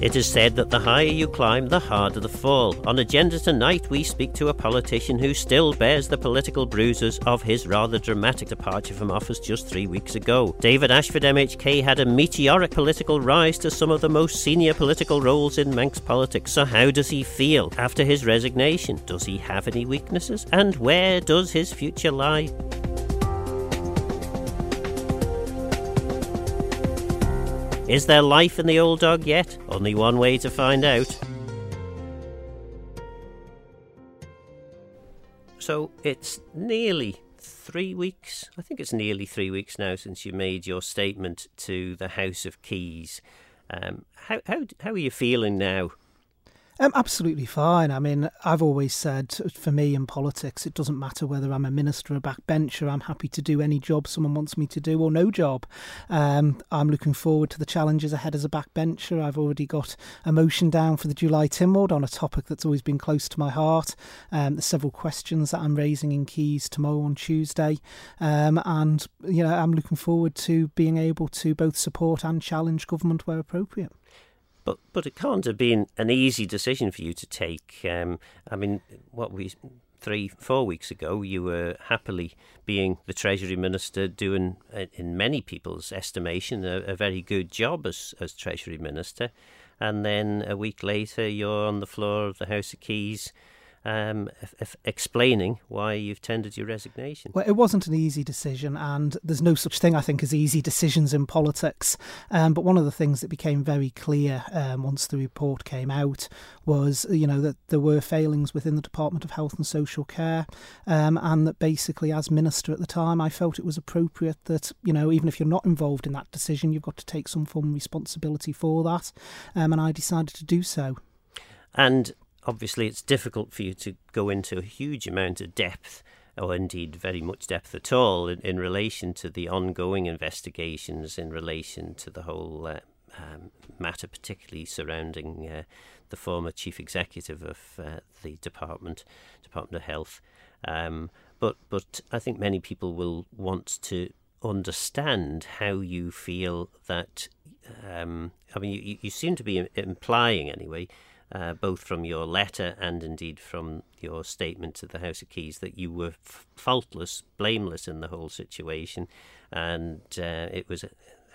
It is said that the higher you climb, the harder the fall. On Agenda tonight, we speak to a politician who still bears the political bruises of his rather dramatic departure from office just three weeks ago. David Ashford MHK had a meteoric political rise to some of the most senior political roles in Manx politics. So, how does he feel after his resignation? Does he have any weaknesses? And where does his future lie? Is there life in the old dog yet? Only one way to find out. So it's nearly three weeks. I think it's nearly three weeks now since you made your statement to the House of Keys. Um, how, how, how are you feeling now? Um, absolutely fine. I mean, I've always said for me in politics, it doesn't matter whether I'm a minister or a backbencher. I'm happy to do any job someone wants me to do or no job. Um, I'm looking forward to the challenges ahead as a backbencher. I've already got a motion down for the July Tynwald on a topic that's always been close to my heart. Um, there's several questions that I'm raising in Keys tomorrow on Tuesday. Um, and, you know, I'm looking forward to being able to both support and challenge government where appropriate. But but it can't have been an easy decision for you to take. Um, I mean, what we three four weeks ago you were happily being the treasury minister, doing uh, in many people's estimation a, a very good job as as treasury minister, and then a week later you're on the floor of the House of Keys um, explaining why you've tendered your resignation. Well, it wasn't an easy decision, and there's no such thing, I think, as easy decisions in politics. Um, but one of the things that became very clear um, once the report came out was, you know, that there were failings within the Department of Health and Social Care, um, and that basically, as minister at the time, I felt it was appropriate that, you know, even if you're not involved in that decision, you've got to take some form of responsibility for that, um, and I decided to do so. And obviously it's difficult for you to go into a huge amount of depth or indeed very much depth at all in, in relation to the ongoing investigations in relation to the whole uh, um, matter, particularly surrounding uh, the former chief executive of uh, the department, Department of Health. Um, but but I think many people will want to understand how you feel that. Um, I mean, you, you seem to be implying anyway uh, both from your letter and indeed from your statement to the House of Keys, that you were f- faultless, blameless in the whole situation, and uh, it was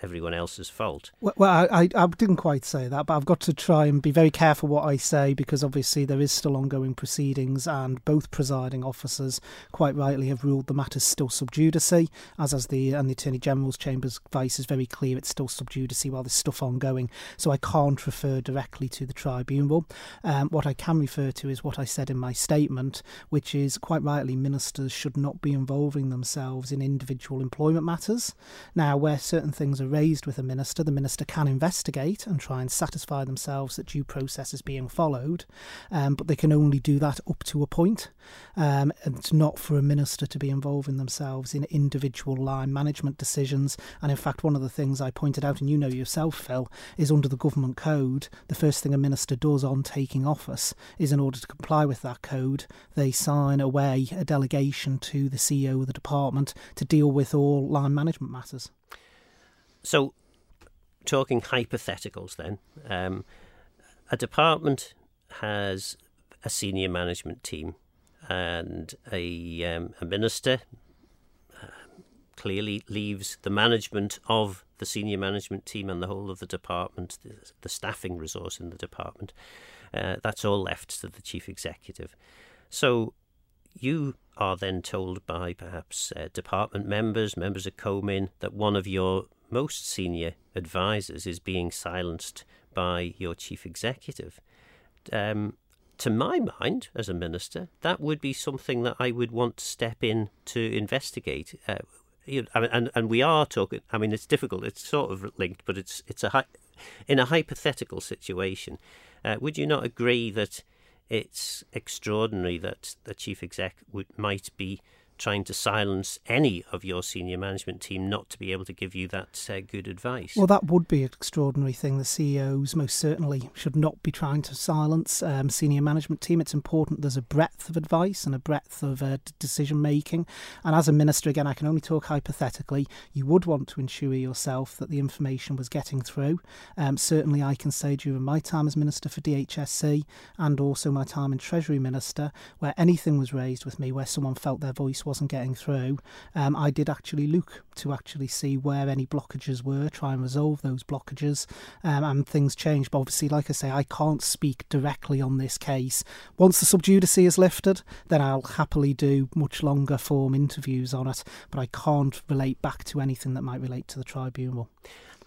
everyone else's fault. Well, I, I, didn't quite say that, but I've got to try and be very careful what I say because obviously there is still ongoing proceedings, and both presiding officers quite rightly have ruled the matter still sub judice, as as the and the Attorney General's Chamber's advice is very clear it's still sub judice while there's stuff ongoing. So I can't refer directly to the tribunal. Um, what I can refer to is what I said in my statement, which is quite rightly ministers should not be involving themselves in individual employment matters. Now, where certain things are raised with a minister, the minister can investigate and try and satisfy themselves that due process is being followed, um, but they can only do that up to a point. Um, it's not for a minister to be involving themselves in individual line management decisions. And in fact, one of the things I pointed out, and you know yourself, Phil, is under the government code, the first thing a minister does on taking office is in order to comply with that code, they sign away a delegation to the CEO of the department to deal with all line management matters. So, talking hypotheticals then, um, a department has a senior management team and a, um, a minister uh, clearly leaves the management of the senior management team and the whole of the department, the, the staffing resource in the department. Uh, that's all left to the chief executive. So you are then told by perhaps uh, department members, members of COMIN, that one of your most senior advisors is being silenced by your chief executive. Um, to my mind, as a minister, that would be something that I would want to step in to investigate. Uh, you know, and and we are talking. I mean, it's difficult. It's sort of linked, but it's it's a in a hypothetical situation. Uh, would you not agree that it's extraordinary that the chief exec would might be trying to silence any of your senior management team not to be able to give you that uh, good advice. Well, that would be an extraordinary thing. The CEOs most certainly should not be trying to silence um, senior management team. It's important there's a breadth of advice and a breadth of uh, decision making. And as a minister, again, I can only talk hypothetically, you would want to ensure yourself that the information was getting through. Um, certainly, I can say during my time as minister for DHSC and also my time in Treasury Minister, where anything was raised with me where someone felt their voice wasn't getting through, um, I did actually look to actually see where any blockages were, try and resolve those blockages, um, and things changed. But obviously, like I say, I can't speak directly on this case. Once the sub judice is lifted, then I'll happily do much longer form interviews on it, but I can't relate back to anything that might relate to the tribunal.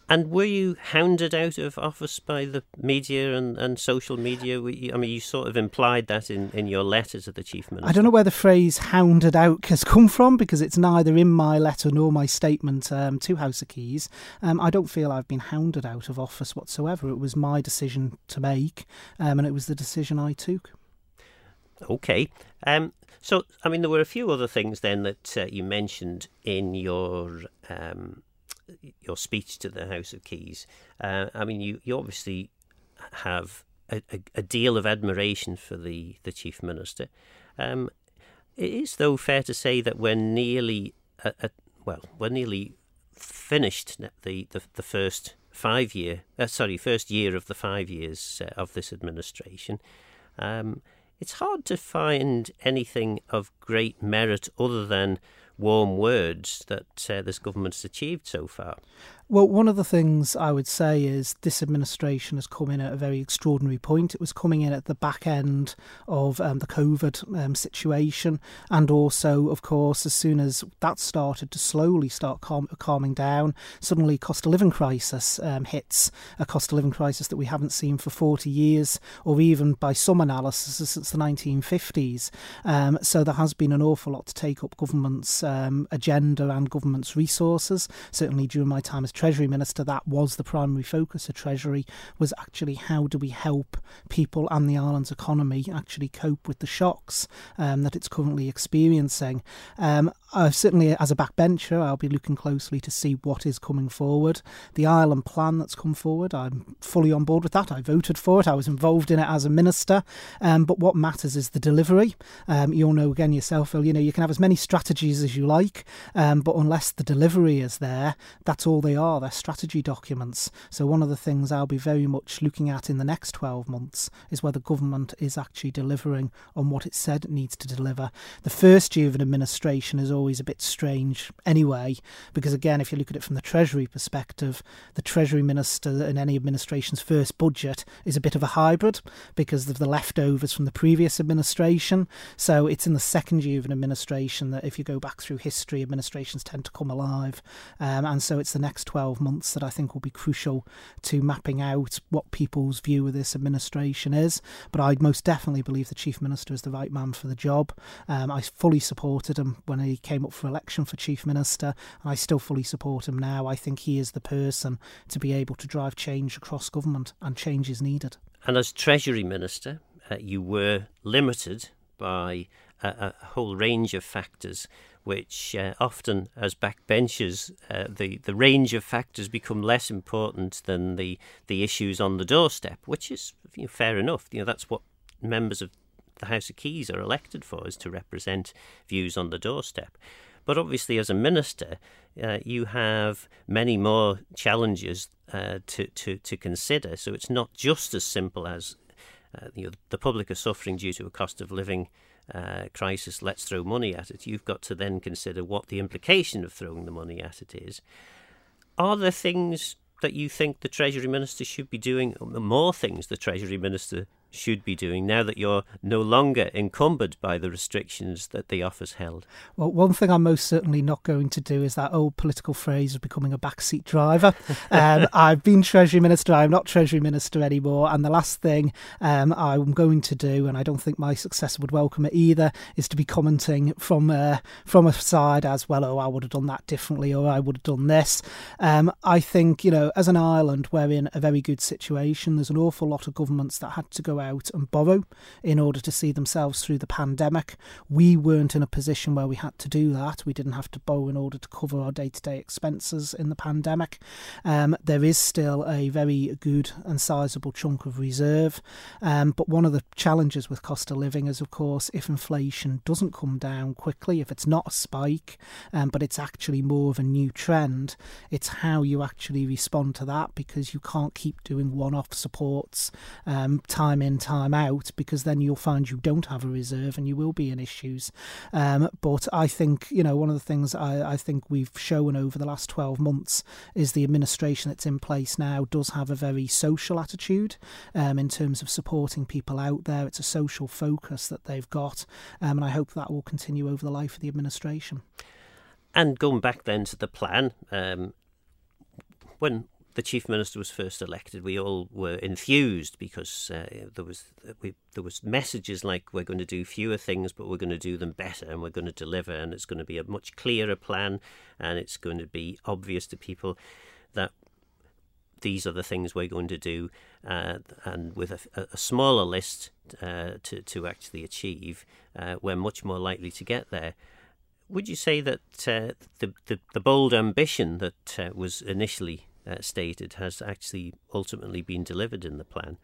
And were you hounded out of office by the media and, and social media? You, I mean, you sort of implied that in, in your letter to the Chief Minister. I don't know where the phrase hounded out has come from because it's neither in my letter nor my statement um, to House of Keys. Um, I don't feel I've been hounded out of office whatsoever. It was my decision to make um, and it was the decision I took. Okay. Um, so, I mean, there were a few other things then that uh, you mentioned in your um, your speech to the House of Keys, uh, I mean, you, you obviously have a, a, a, deal of admiration for the, the Chief Minister. Um, it is, though, fair to say that we're nearly, well, we're nearly finished the, the, the first five year, uh, sorry, first year of the five years uh, of this administration. Um, it's hard to find anything of great merit other than warm words that uh, this government has achieved so far. Well, one of the things I would say is this administration has come in at a very extraordinary point. It was coming in at the back end of um, the COVID um, situation, and also, of course, as soon as that started to slowly start calm- calming down, suddenly cost of living crisis um, hits a cost of living crisis that we haven't seen for 40 years, or even by some analysis since the 1950s. Um, so there has been an awful lot to take up government's um, agenda and government's resources. Certainly during my time as Treasury Minister, that was the primary focus of Treasury, was actually how do we help people and the island's economy actually cope with the shocks um, that it's currently experiencing. Um, uh, certainly, as a backbencher, I'll be looking closely to see what is coming forward. The island plan that's come forward, I'm fully on board with that. I voted for it. I was involved in it as a minister. Um, but what matters is the delivery. Um, you'll know again yourself, Phil. You know you can have as many strategies as you like, um, but unless the delivery is there, that's all they are are their strategy documents. So, one of the things I'll be very much looking at in the next 12 months is whether government is actually delivering on what it said it needs to deliver. The first year of an administration is always a bit strange anyway, because again, if you look at it from the Treasury perspective, the Treasury Minister in any administration's first budget is a bit of a hybrid because of the leftovers from the previous administration. So, it's in the second year of an administration that if you go back through history, administrations tend to come alive. Um, and so, it's the next 12 12 months that I think will be crucial to mapping out what people's view of this administration is. But I most definitely believe the Chief Minister is the right man for the job. Um, I fully supported him when he came up for election for Chief Minister, and I still fully support him now. I think he is the person to be able to drive change across government, and change is needed. And as Treasury Minister, uh, you were limited by a, a, whole range of factors which uh, often, as backbenchers, uh, the the range of factors become less important than the the issues on the doorstep, which is you know, fair enough. You know that's what members of the House of Keys are elected for, is to represent views on the doorstep. But obviously, as a minister, uh, you have many more challenges uh, to, to, to consider. So it's not just as simple as uh, you know, the public are suffering due to a cost of living uh, crisis, let's throw money at it. You've got to then consider what the implication of throwing the money at it is. Are there things that you think the Treasury Minister should be doing, more things the Treasury Minister should be doing now that you're no longer encumbered by the restrictions that the office held? Well, one thing I'm most certainly not going to do is that old political phrase of becoming a backseat driver. um, I've been Treasury Minister, I'm not Treasury Minister anymore. And the last thing um, I'm going to do, and I don't think my successor would welcome it either, is to be commenting from uh, from a side as well, oh, I would have done that differently, or I would have done this. Um, I think, you know, as an island, we're in a very good situation. There's an awful lot of governments that had to go out and borrow in order to see themselves through the pandemic. We weren't in a position where we had to do that. We didn't have to borrow in order to cover our day to day expenses in the pandemic. Um, there is still a very good and sizable chunk of reserve. Um, but one of the challenges with cost of living is, of course, if inflation doesn't come down quickly, if it's not a spike, um, but it's actually more of a new trend, it's how you actually respond to that because you can't keep doing one off supports um, time in, time out, because then you'll find you don't have a reserve and you will be in issues. Um, but I think, you know, one of the things I, I think we've shown over the last 12 months is the administration that's in place now does have a very social attitude um, in terms of supporting people out there. It's a social focus that they've got, um, and I hope that will continue over the life of the administration. And going back then to the plan, um, when the chief minister was first elected, we all were enthused because uh, there was we, there was messages like we're going to do fewer things, but we're going to do them better, and we're going to deliver, and it's going to be a much clearer plan, and it's going to be obvious to people that these are the things we're going to do, uh, and with a, a smaller list uh, to to actually achieve, uh, we're much more likely to get there. Would you say that uh, the, the, the bold ambition that uh, was initially Uh, stated has actually ultimately been delivered in the plan?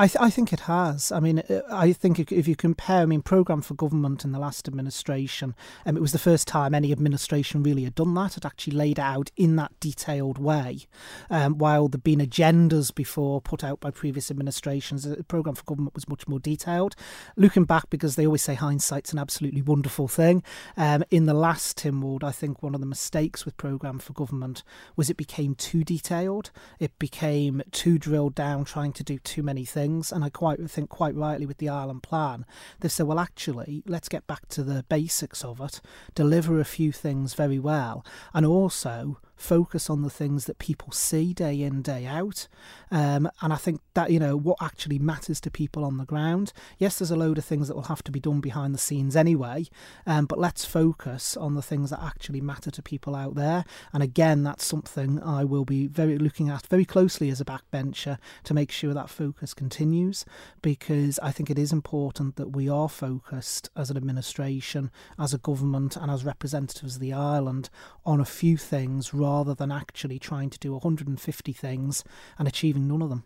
I, th- I think it has. I mean, uh, I think if you compare, I mean, programme for government in the last administration, um, it was the first time any administration really had done that. had actually laid out in that detailed way. Um, while there'd been agendas before put out by previous administrations, the programme for government was much more detailed. Looking back, because they always say hindsight's an absolutely wonderful thing. Um, in the last Tynwald, I think one of the mistakes with programme for government was it became too detailed. It became too drilled down, trying to do too many things things, and I quite think quite rightly with the Island Plan, they've said, well, actually, let's get back to the basics of it, deliver a few things very well, and also focus on the things that people see day in, day out. Um, and I think that, you know, what actually matters to people on the ground. Yes, there's a load of things that will have to be done behind the scenes anyway, um, but let's focus on the things that actually matter to people out there. And again, that's something I will be very looking at very closely as a backbencher to make sure that focus continues because I think it is important that we are focused as an administration, as a government, and as representatives of the island on a few things rather rather than actually trying to do 150 things and achieving none of them.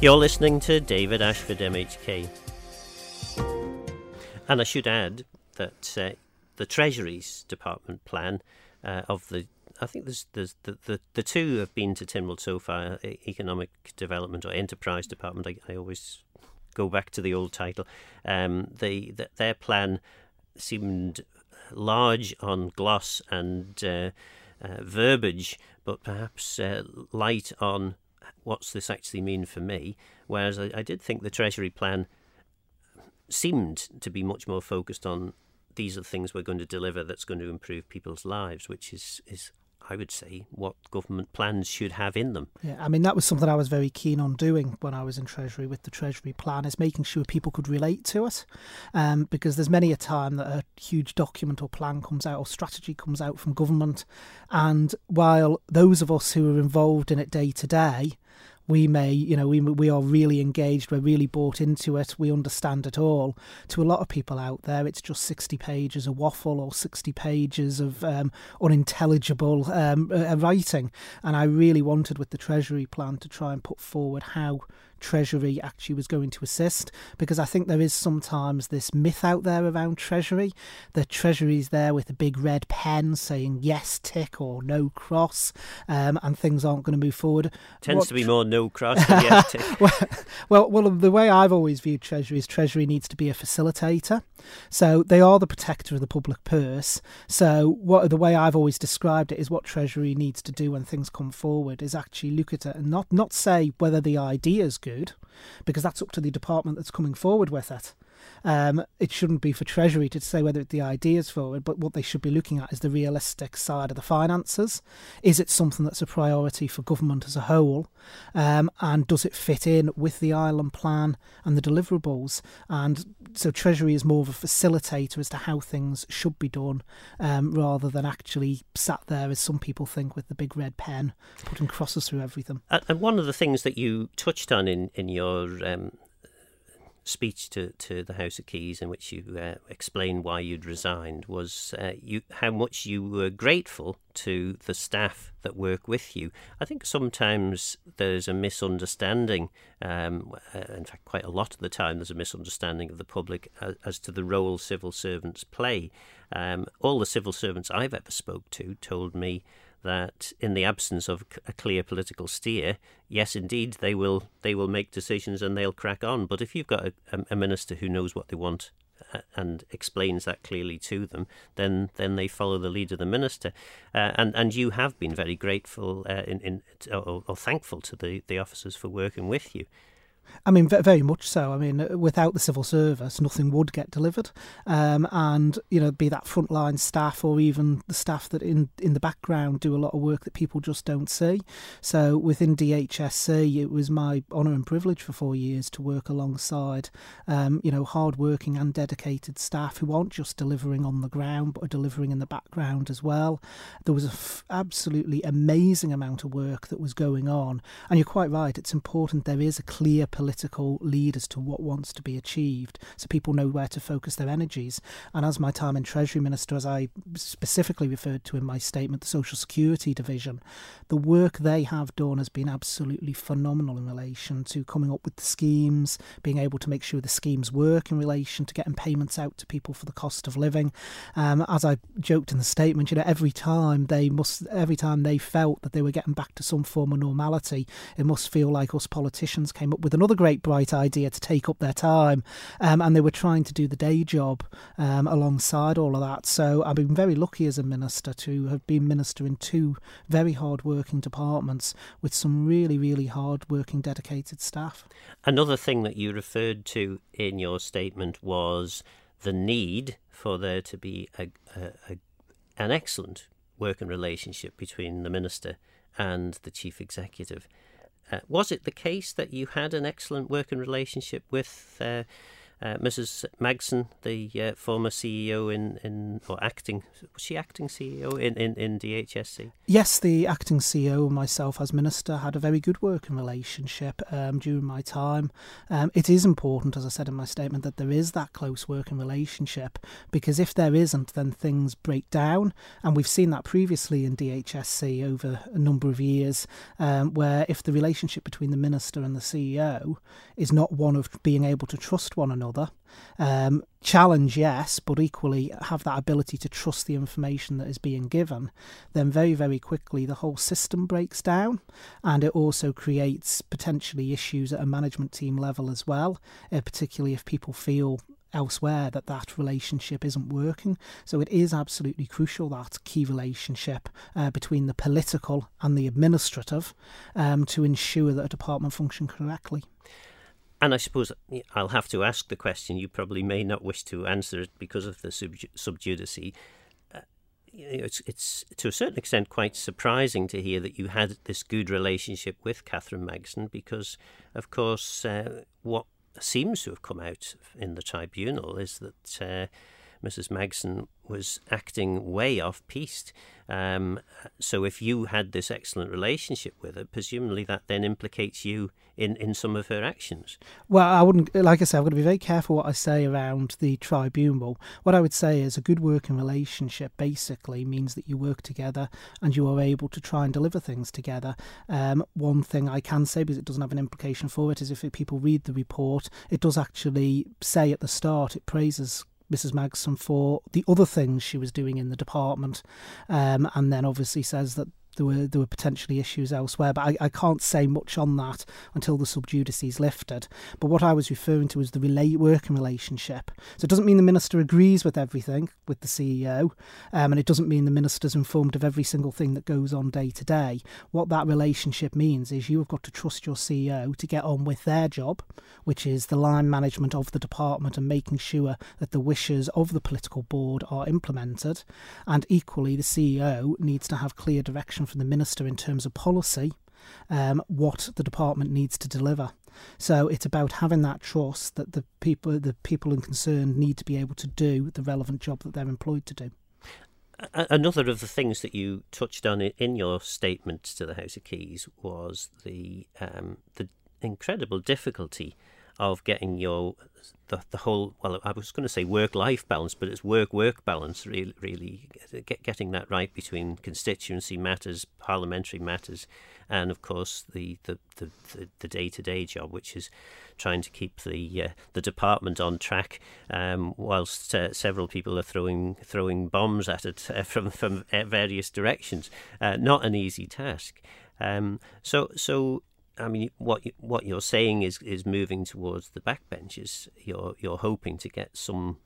You're listening to David Ashford MHK. And I should add that uh, the Treasury's Department plan uh, of the I think there's, there's the, the, the two have been to Tynwald so far Economic Development or Enterprise Department. I, I always go back to the old title. Um, the, the, their plan seemed large on gloss and uh, uh, verbiage, but perhaps uh, light on what's this actually mean for me. Whereas I, I, did think the Treasury plan seemed to be much more focused on these are the things we're going to deliver that's going to improve people's lives, which is, is I would say, what government plans should have in them. Yeah, I mean, that was something I was very keen on doing when I was in Treasury with the Treasury plan, is making sure people could relate to it. Um, because there's many a time that a huge document or plan comes out or strategy comes out from government. And while those of us who are involved in it day to day, we may, you know, we we are really engaged, we're really bought into it, we understand it all. To a lot of people out there, it's just 60 pages of waffle or 60 pages of um, unintelligible um, uh, writing. And I really wanted with the Treasury plan to try and put forward how Treasury actually was going to assist because I think there is sometimes this myth out there around Treasury that Treasury's there with a big red pen saying yes tick or no cross um, and things aren't going to move forward. Tends what, to be more no cross than yes tick. well, well, well, the way I've always viewed Treasury is Treasury needs to be a facilitator. So they are the protector of the public purse. So what the way I've always described it is what Treasury needs to do when things come forward is actually look at it and not not say whether the idea is good, because that's up to the department that's coming forward with it. Um, it shouldn't be for Treasury to say whether the ideas for it, but what they should be looking at is the realistic side of the finances. Is it something that's a priority for government as a whole? Um, and does it fit in with the island plan and the deliverables? And so Treasury is more of a facilitator as to how things should be done um, rather than actually sat there, as some people think, with the big red pen putting crosses through everything. And one of the things that you touched on in, in your um, speech to, to the House of Keys, in which you uh, explained why you'd resigned, was uh, you how much you were grateful to the staff that work with you. I think sometimes there's a misunderstanding. Um, uh, in fact, quite a lot of the time, there's a misunderstanding of the public as, as to the role civil servants play. Um, all the civil servants I've ever spoke to told me that in the absence of a clear political steer, yes, indeed, they will they will make decisions and they'll crack on. But if you've got a, a minister who knows what they want uh, and explains that clearly to them, then then they follow the lead of the minister. Uh, and and you have been very grateful uh, in, in or, or, thankful to the, the officers for working with you. I mean, very much so. I mean, without the civil service, nothing would get delivered, um, and you know, be that frontline staff or even the staff that in in the background do a lot of work that people just don't see. So within DHSC, it was my honour and privilege for four years to work alongside, um, you know, hard-working and dedicated staff who aren't just delivering on the ground but are delivering in the background as well. There was f- absolutely amazing amount of work that was going on, and you're quite right. It's important there is a clear political lead as to what wants to be achieved so people know where to focus their energies. And as my time in Treasury Minister, as I specifically referred to in my statement, the Social Security Division, the work they have done has been absolutely phenomenal in relation to coming up with the schemes, being able to make sure the schemes work in relation to getting payments out to people for the cost of living. Um, as I joked in the statement, you know, every time they must, every time they felt that they were getting back to some form of normality, it must feel like us politicians came up with an another great bright idea to take up their time, um, and they were trying to do the day job um, alongside all of that. So I've been very lucky as a minister to have been minister in two very hard working departments with some really, really hard working, dedicated staff. Another thing that you referred to in your statement was the need for there to be a, a, a an excellent working relationship between the minister and the chief executive. Uh, was it the case that you had an excellent working relationship with uh, uh, Mrs. Magson, the uh, former CEO in, in or acting was she acting CEO in, in, in DHSC? Yes, the acting CEO and myself as minister had a very good working relationship um, during my time. Um, it is important, as I said in my statement, that there is that close working relationship because if there isn't, then things break down, and we've seen that previously in DHSC over a number of years, um, where if the relationship between the minister and the CEO is not one of being able to trust one another Um, challenge, yes, but equally have that ability to trust the information that is being given, then very, very quickly the whole system breaks down and it also creates potentially issues at a management team level as well, uh, particularly if people feel elsewhere that that relationship isn't working. So it is absolutely crucial that key relationship uh, between the political and the administrative um, to ensure that a department function correctly. And I suppose I'll have to ask the question. You probably may not wish to answer it because of the sub, sub judice. Uh, it's, it's to a certain extent quite surprising to hear that you had this good relationship with Kathryn Magson because, of course, uh, what seems to have come out in the tribunal is that uh, Mrs. Magson was acting way off piste. Um, so if you had this excellent relationship with her, presumably that then implicates you in, in some of her actions. Well, I wouldn't, like I said, I'm going to be very careful what I say around the tribunal. What I would say is a good working relationship basically means that you work together and you are able to try and deliver things together. Um, one thing I can say, because it doesn't have an implication for it, is if people read the report, it does actually say at the start, it praises Mrs. Magson for the other things she was doing in the department, um, and then obviously says that there were there were potentially issues elsewhere. But I, I can't say much on that until the sub judice is lifted. But what I was referring to was the relate working relationship. So it doesn't mean the minister agrees with everything with the CEO, um, and it doesn't mean the minister's informed of every single thing that goes on day to day. What that relationship means is you have got to trust your CEO to get on with their job, which is the line management of the department and making sure that the wishes of the political board are implemented. And equally, the CEO needs to have clear direction from the minister in terms of policy, um, what the department needs to deliver. So it's about having that trust that the people, the people in concern, need to be able to do the relevant job that they're employed to do. Another of the things that you touched on in your statement to the House of Keys was the um, the incredible difficulty of getting your the, the whole well I was going to say work life balance but it's work work balance really really get, getting that right between constituency matters parliamentary matters and of course the the the the, day to day job which is trying to keep the uh, the department on track um, whilst uh, several people are throwing throwing bombs at it uh, from from various directions. Uh, not an easy task. Um, so so I mean, what what you're saying is is moving towards the backbenches. You're you're hoping to get some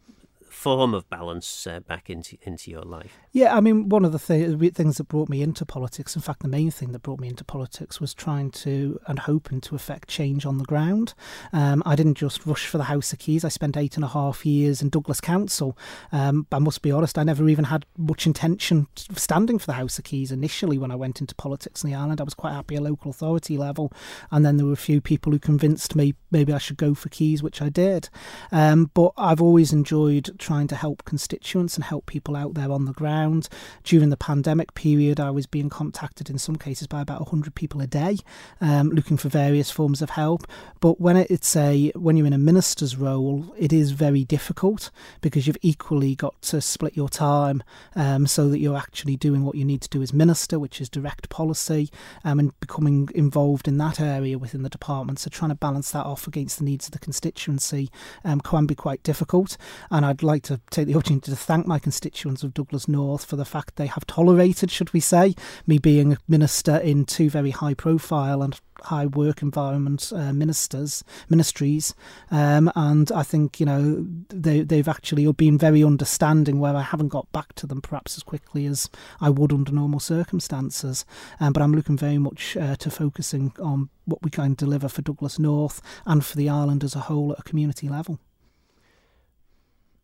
form of balance uh, back into into your life. Yeah, I mean, one of the th- things that brought me into politics, in fact, the main thing that brought me into politics was trying to and hoping to affect change on the ground. Um, I didn't just rush for the House of Keys. I spent eight and a half years in Douglas Council. Um, I must be honest, I never even had much intention of standing for the House of Keys initially when I went into politics in the island. I was quite happy at local authority level, and then there were a few people who convinced me maybe I should go for Keys, which I did. Um, but I've always enjoyed trying to help constituents and help people out there on the ground. During the pandemic period, I was being contacted in some cases by about 100 people a day um, looking for various forms of help. But when it's a when you're in a minister's role, it is very difficult because you've equally got to split your time um, so that you're actually doing what you need to do as minister, which is direct policy, um, and becoming involved in that area within the department. So trying to balance that off against the needs of the constituency um, can be quite difficult. And I'd like to take the opportunity to thank my constituents of Douglas North for the fact they have tolerated, should we say, me being a minister in two very high profile and high work environment uh, ministers ministries. Um, and I think you know they they've actually been very understanding where I haven't got back to them perhaps as quickly as I would under normal circumstances. Um, but I'm looking very much uh, to focusing on what we can deliver for Douglas North and for the island as a whole at a community level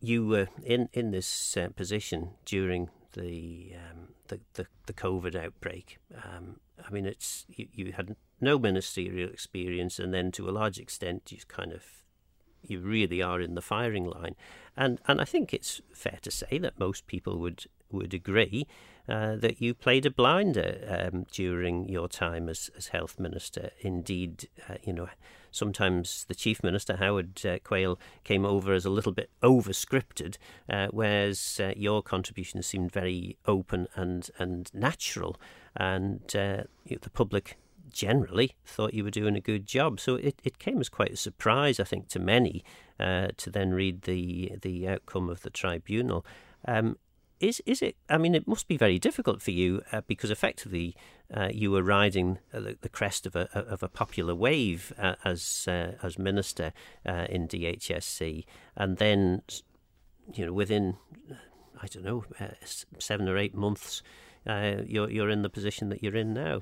you were in in this uh, position during the, um, the, the the COVID outbreak. Um, I mean, it's you, you had no ministerial experience, and then to a large extent, you kind of you really are in the firing line, and and I think it's fair to say that most people would would agree uh, that you played a blinder um, during your time as as health minister. Indeed, uh, you know sometimes the Chief Minister, Howard uh, Quayle, came over as a little bit over scripted, uh, whereas uh, your contribution seemed very open and, and natural, and uh, the public generally thought you were doing a good job. So it, it came as quite a surprise, I think, to many uh, to then read the the outcome of the tribunal. Um, is is it? I mean, it must be very difficult for you uh, because effectively uh, you were riding the, the, crest of a of a popular wave uh, as uh, as minister uh, in DHSC, and then you know within I don't know uh, seven or eight months, you're you're in the position that you're in now.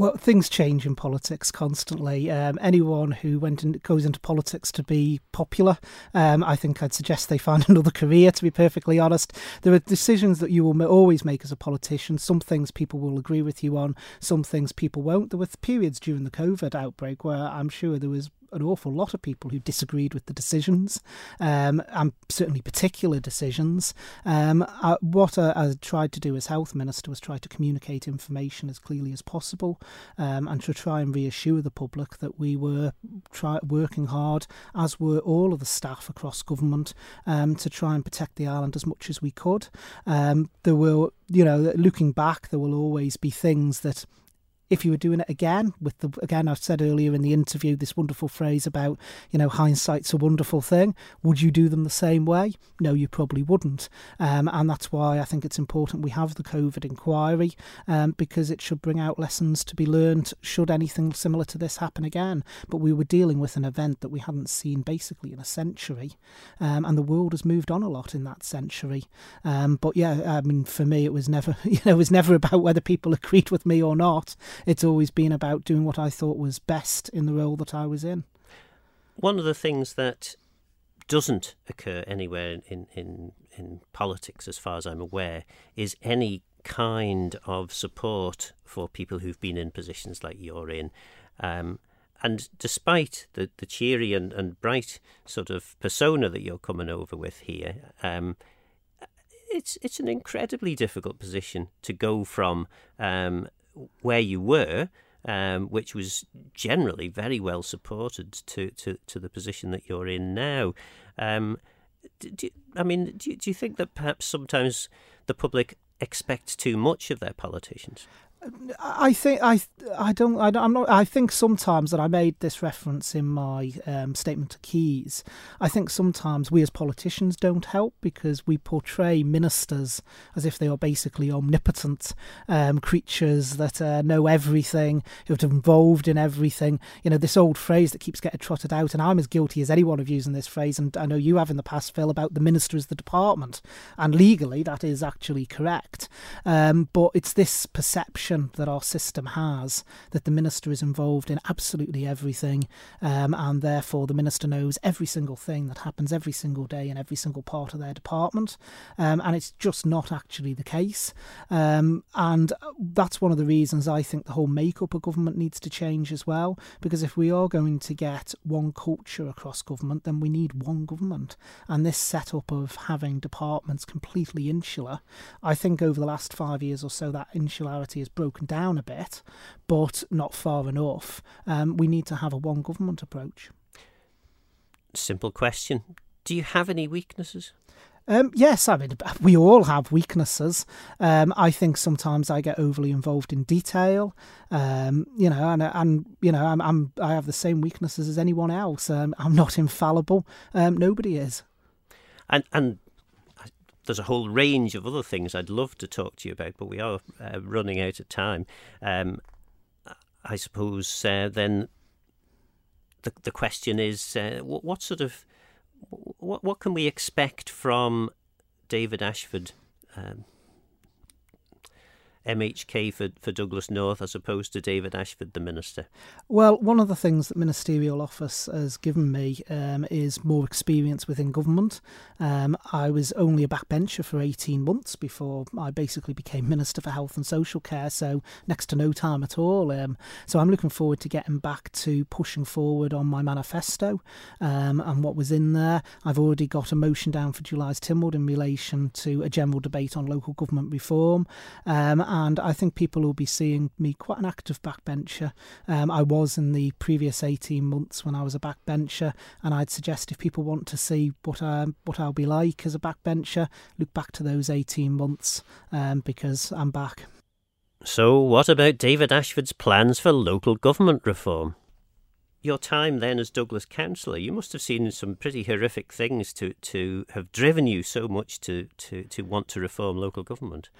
Well, things change in politics constantly. Um, anyone who went and goes into politics to be popular, um, I think I'd suggest they find another career. To be perfectly honest, there are decisions that you will always make as a politician. Some things people will agree with you on, some things people won't. There were periods during the COVID outbreak where I'm sure there was an awful lot of people who disagreed with the decisions, um, and certainly particular decisions. Um, I, what I, I, tried to do as health minister was try to communicate information as clearly as possible, um, and to try and reassure the public that we were try, working hard, as were all of the staff across government, um, to try and protect the island as much as we could. Um, there will, you know, looking back, there will always be things that if you were doing it again with the again I've said earlier in the interview this wonderful phrase about you know hindsight's a wonderful thing. Would you do them the same way? No you probably wouldn't. Um, and that's why I think it's important we have the COVID inquiry um, because it should bring out lessons to be learned should anything similar to this happen again. But we were dealing with an event that we hadn't seen basically in a century um, and the world has moved on a lot in that century. Um, but yeah I mean for me it was never you know it was never about whether people agreed with me or not it's always been about doing what I thought was best in the role that I was in. One of the things that doesn't occur anywhere in, in, in politics, as far as I'm aware, is any kind of support for people who've been in positions like you're in. Um, and despite the, the cheery and, and bright sort of persona that you're coming over with here, um, it's it's an incredibly difficult position to go from um, where you were, um, which was generally very well supported to, to, to the position that you're in now. Um, do, I mean, do, do you think that perhaps sometimes the public expects too much of their politicians? I think I I don't I am not I think sometimes that I made this reference in my um, statement to Keys. I think sometimes we as politicians don't help because we portray ministers as if they are basically omnipotent um, creatures that uh, know everything, who are involved in everything. You know this old phrase that keeps getting trotted out, and I'm as guilty as anyone of using this phrase, and I know you have in the past, Phil, about the minister as the department, and legally that is actually correct. Um, but it's this perception that our system has that the minister is involved in absolutely everything, um, and therefore the minister knows every single thing that happens every single day in every single part of their department, um, and it's just not actually the case. Um, and that's one of the reasons I think the whole makeup of government needs to change as well, because if we are going to get one culture across government, then we need one government. And this setup of having departments completely insular, I think over the last five years or so, that insularity has broken down a bit, but not far enough. Um, we need to have a one government approach. Simple question. Do you have any weaknesses? Um, yes, I mean we all have weaknesses. Um, I think sometimes I get overly involved in detail. Um, you know, and and you know, I'm, I'm, i have the same weaknesses as anyone else. Um, I'm not infallible. Um, nobody is. And and there's a whole range of other things I'd love to talk to you about, but we are uh, running out of time. Um, I suppose uh, then the the question is, uh, what, what, sort of what what can we expect from David Ashford um, MHK for, for Douglas North as opposed to David Ashford, the minister? Well, one of the things that Ministerial Office has given me um, is more experience within government. Um, I was only a backbencher for 18 months before I basically became Minister for Health and Social Care, so next to no time at all. Um, so I'm looking forward to getting back to pushing forward on my manifesto um, and what was in there. I've already got a motion down for July's Tynwald in relation to a general debate on local government reform. And I think people will be seeing me quite an active backbencher. Um, I was in the previous 18 months when I was a backbencher, and I'd suggest if people want to see what um, what I'll be like as a backbencher, look back to those 18 months um, because I'm back. So, what about David Ashford's plans for local government reform? Your time then as Douglas councillor, you must have seen some pretty horrific things to, to have driven you so much to, to, to want to reform local government.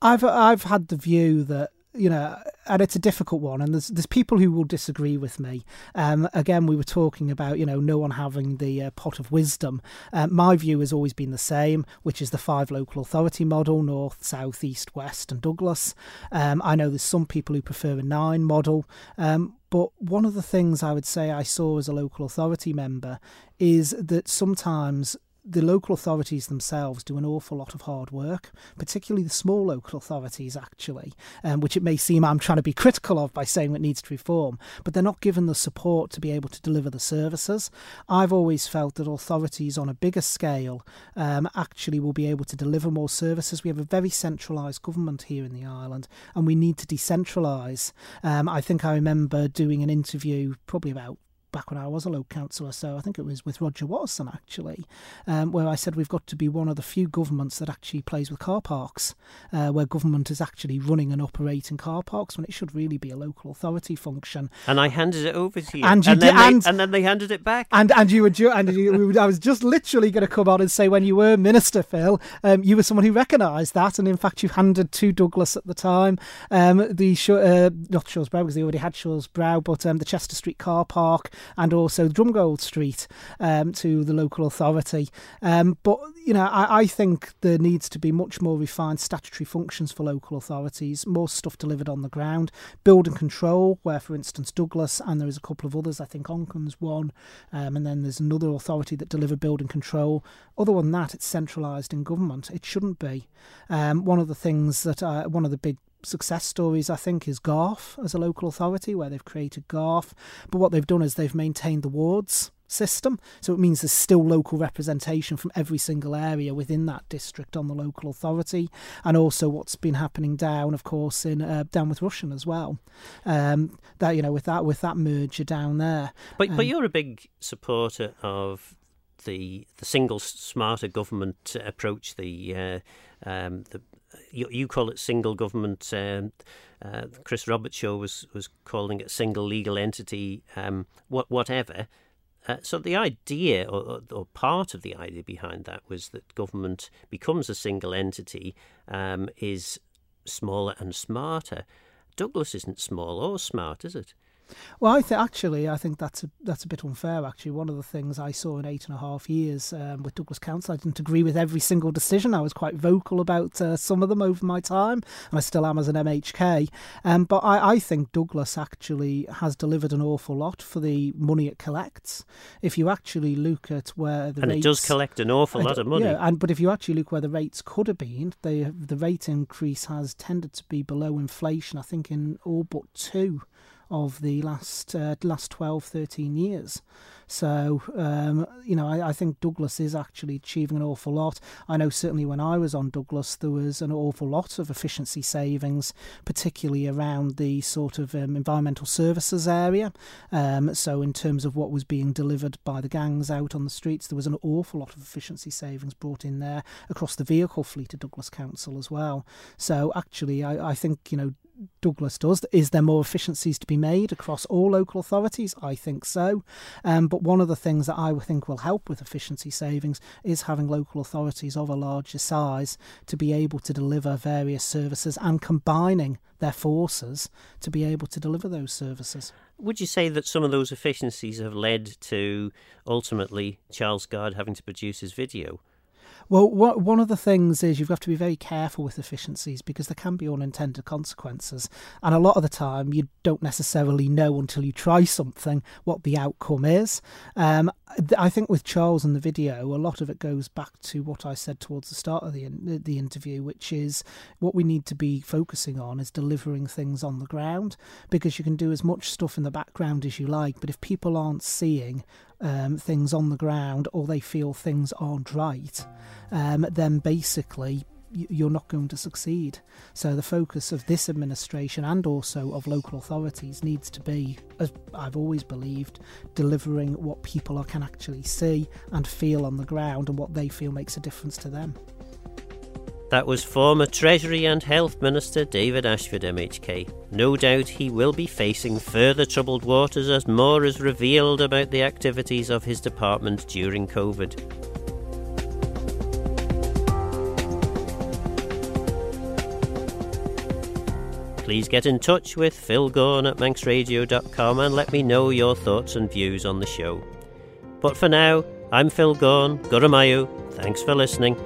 I've I've had the view that you know, and it's a difficult one, and there's there's people who will disagree with me. Um, again, we were talking about you know no one having the uh, pot of wisdom. Uh, my view has always been the same, which is the five local authority model: north, south, east, west, and Douglas. Um, I know there's some people who prefer a nine model. Um, but one of the things I would say I saw as a local authority member is that sometimes the local authorities themselves do an awful lot of hard work, particularly the small local authorities, actually, um, which it may seem I'm trying to be critical of by saying it needs to reform, but they're not given the support to be able to deliver the services. I've always felt that authorities on a bigger scale um, actually will be able to deliver more services. We have a very centralised government here in the island, and we need to decentralise. Um, I think I remember doing an interview probably about back when I was a local councillor, so I think it was with Roger Watson actually, um, where I said we've got to be one of the few governments that actually plays with car parks, uh, where government is actually running and operating car parks when it should really be a local authority function. And I handed it over to you, and, you and, did, then, and, they, and then they handed it back. And and you were ju- and you, I was just literally going to come on and say when you were minister, Phil, um, you were someone who recognised that, and in fact you handed to Douglas at the time um, the uh, not Shaw's Brow because they already had Shaw's Brow, but um, the Chester Street car park and also Drumgold Street um, to the local authority. Um, but you know, I, I, think there needs to be much more refined statutory functions for local authorities, more stuff delivered on the ground, building control, where, for instance, Douglas and there is a couple of others. I think Onchan's one, um, and then there's another authority that deliver building control. Other than that, it's centralised in government. It shouldn't be. Um, one of the things that I, one of the big success stories, I think, is Garff as a local authority, where they've created Garff. But what they've done is they've maintained the wards system. So it means there's still local representation from every single area within that district on the local authority, and also what's been happening down, of course, in uh, down with Rushen as well. Um, that you know, with that with that merger down there. But um, but you're a big supporter of the the single smarter government approach. The uh, um, the you, you call it single government. Um, uh, Chris Robertshaw was was calling it single legal entity. Um, what whatever. Uh, so the idea, or, or, part of the idea behind that, was that government becomes a single entity, um, is smaller and smarter. Douglas isn't small or smart, is it? Well, I think actually, I think that's a that's a bit unfair. Actually, one of the things I saw in eight and a half years um, with Douglas Council, I didn't agree with every single decision. I was quite vocal about uh, some of them over my time, and I still am as an MHK. Um, but I, I think Douglas actually has delivered an awful lot for the money it collects. If you actually look at where the and rates, it does collect an awful lot of money. Yeah, and but if you actually look where the rates could have been, the the rate increase has tended to be below inflation. I think in all but two of the last uh, last 12, 13 years. So, um, you know, I, I, think Douglas is actually achieving an awful lot. I know certainly when I was on Douglas, there was an awful lot of efficiency savings, particularly around the sort of um, environmental services area. Um, so, in terms of what was being delivered by the gangs out on the streets, there was an awful lot of efficiency savings brought in there across the vehicle fleet of Douglas Council as well. So, actually, I, I think, you know, Douglas does. Is there more efficiencies to be made across all local authorities? I think so. Um, but one of the things that I think will help with efficiency savings is having local authorities of a larger size to be able to deliver various services and combining their forces to be able to deliver those services. Would you say that some of those efficiencies have led to ultimately Charles Guard having to produce his video? Well, what, one of the things is you've got to be very careful with efficiencies because there can be unintended consequences. And a lot of the time, you don't necessarily know until you try something what the outcome is. Um, I think with Charles and the video, a lot of it goes back to what I said towards the start of the, the interview, which is what we need to be focusing on is delivering things on the ground because you can do as much stuff in the background as you like, but if people aren't seeing um, things on the ground or they feel things aren't right, um, then basically you're not going to succeed. So the focus of this administration and also of local authorities needs to be, as I've always believed, delivering what people can actually see and feel on the ground and what they feel makes a difference to them. That was former Treasury and Health Minister David Ashford MHK. No doubt he will be facing further troubled waters as more is revealed about the activities of his department during COVID. Please get in touch with Phil Gawne at manxradio.com and let me know your thoughts and views on the show. But for now, I'm Phil Gawne, Guramayu. Thanks for listening.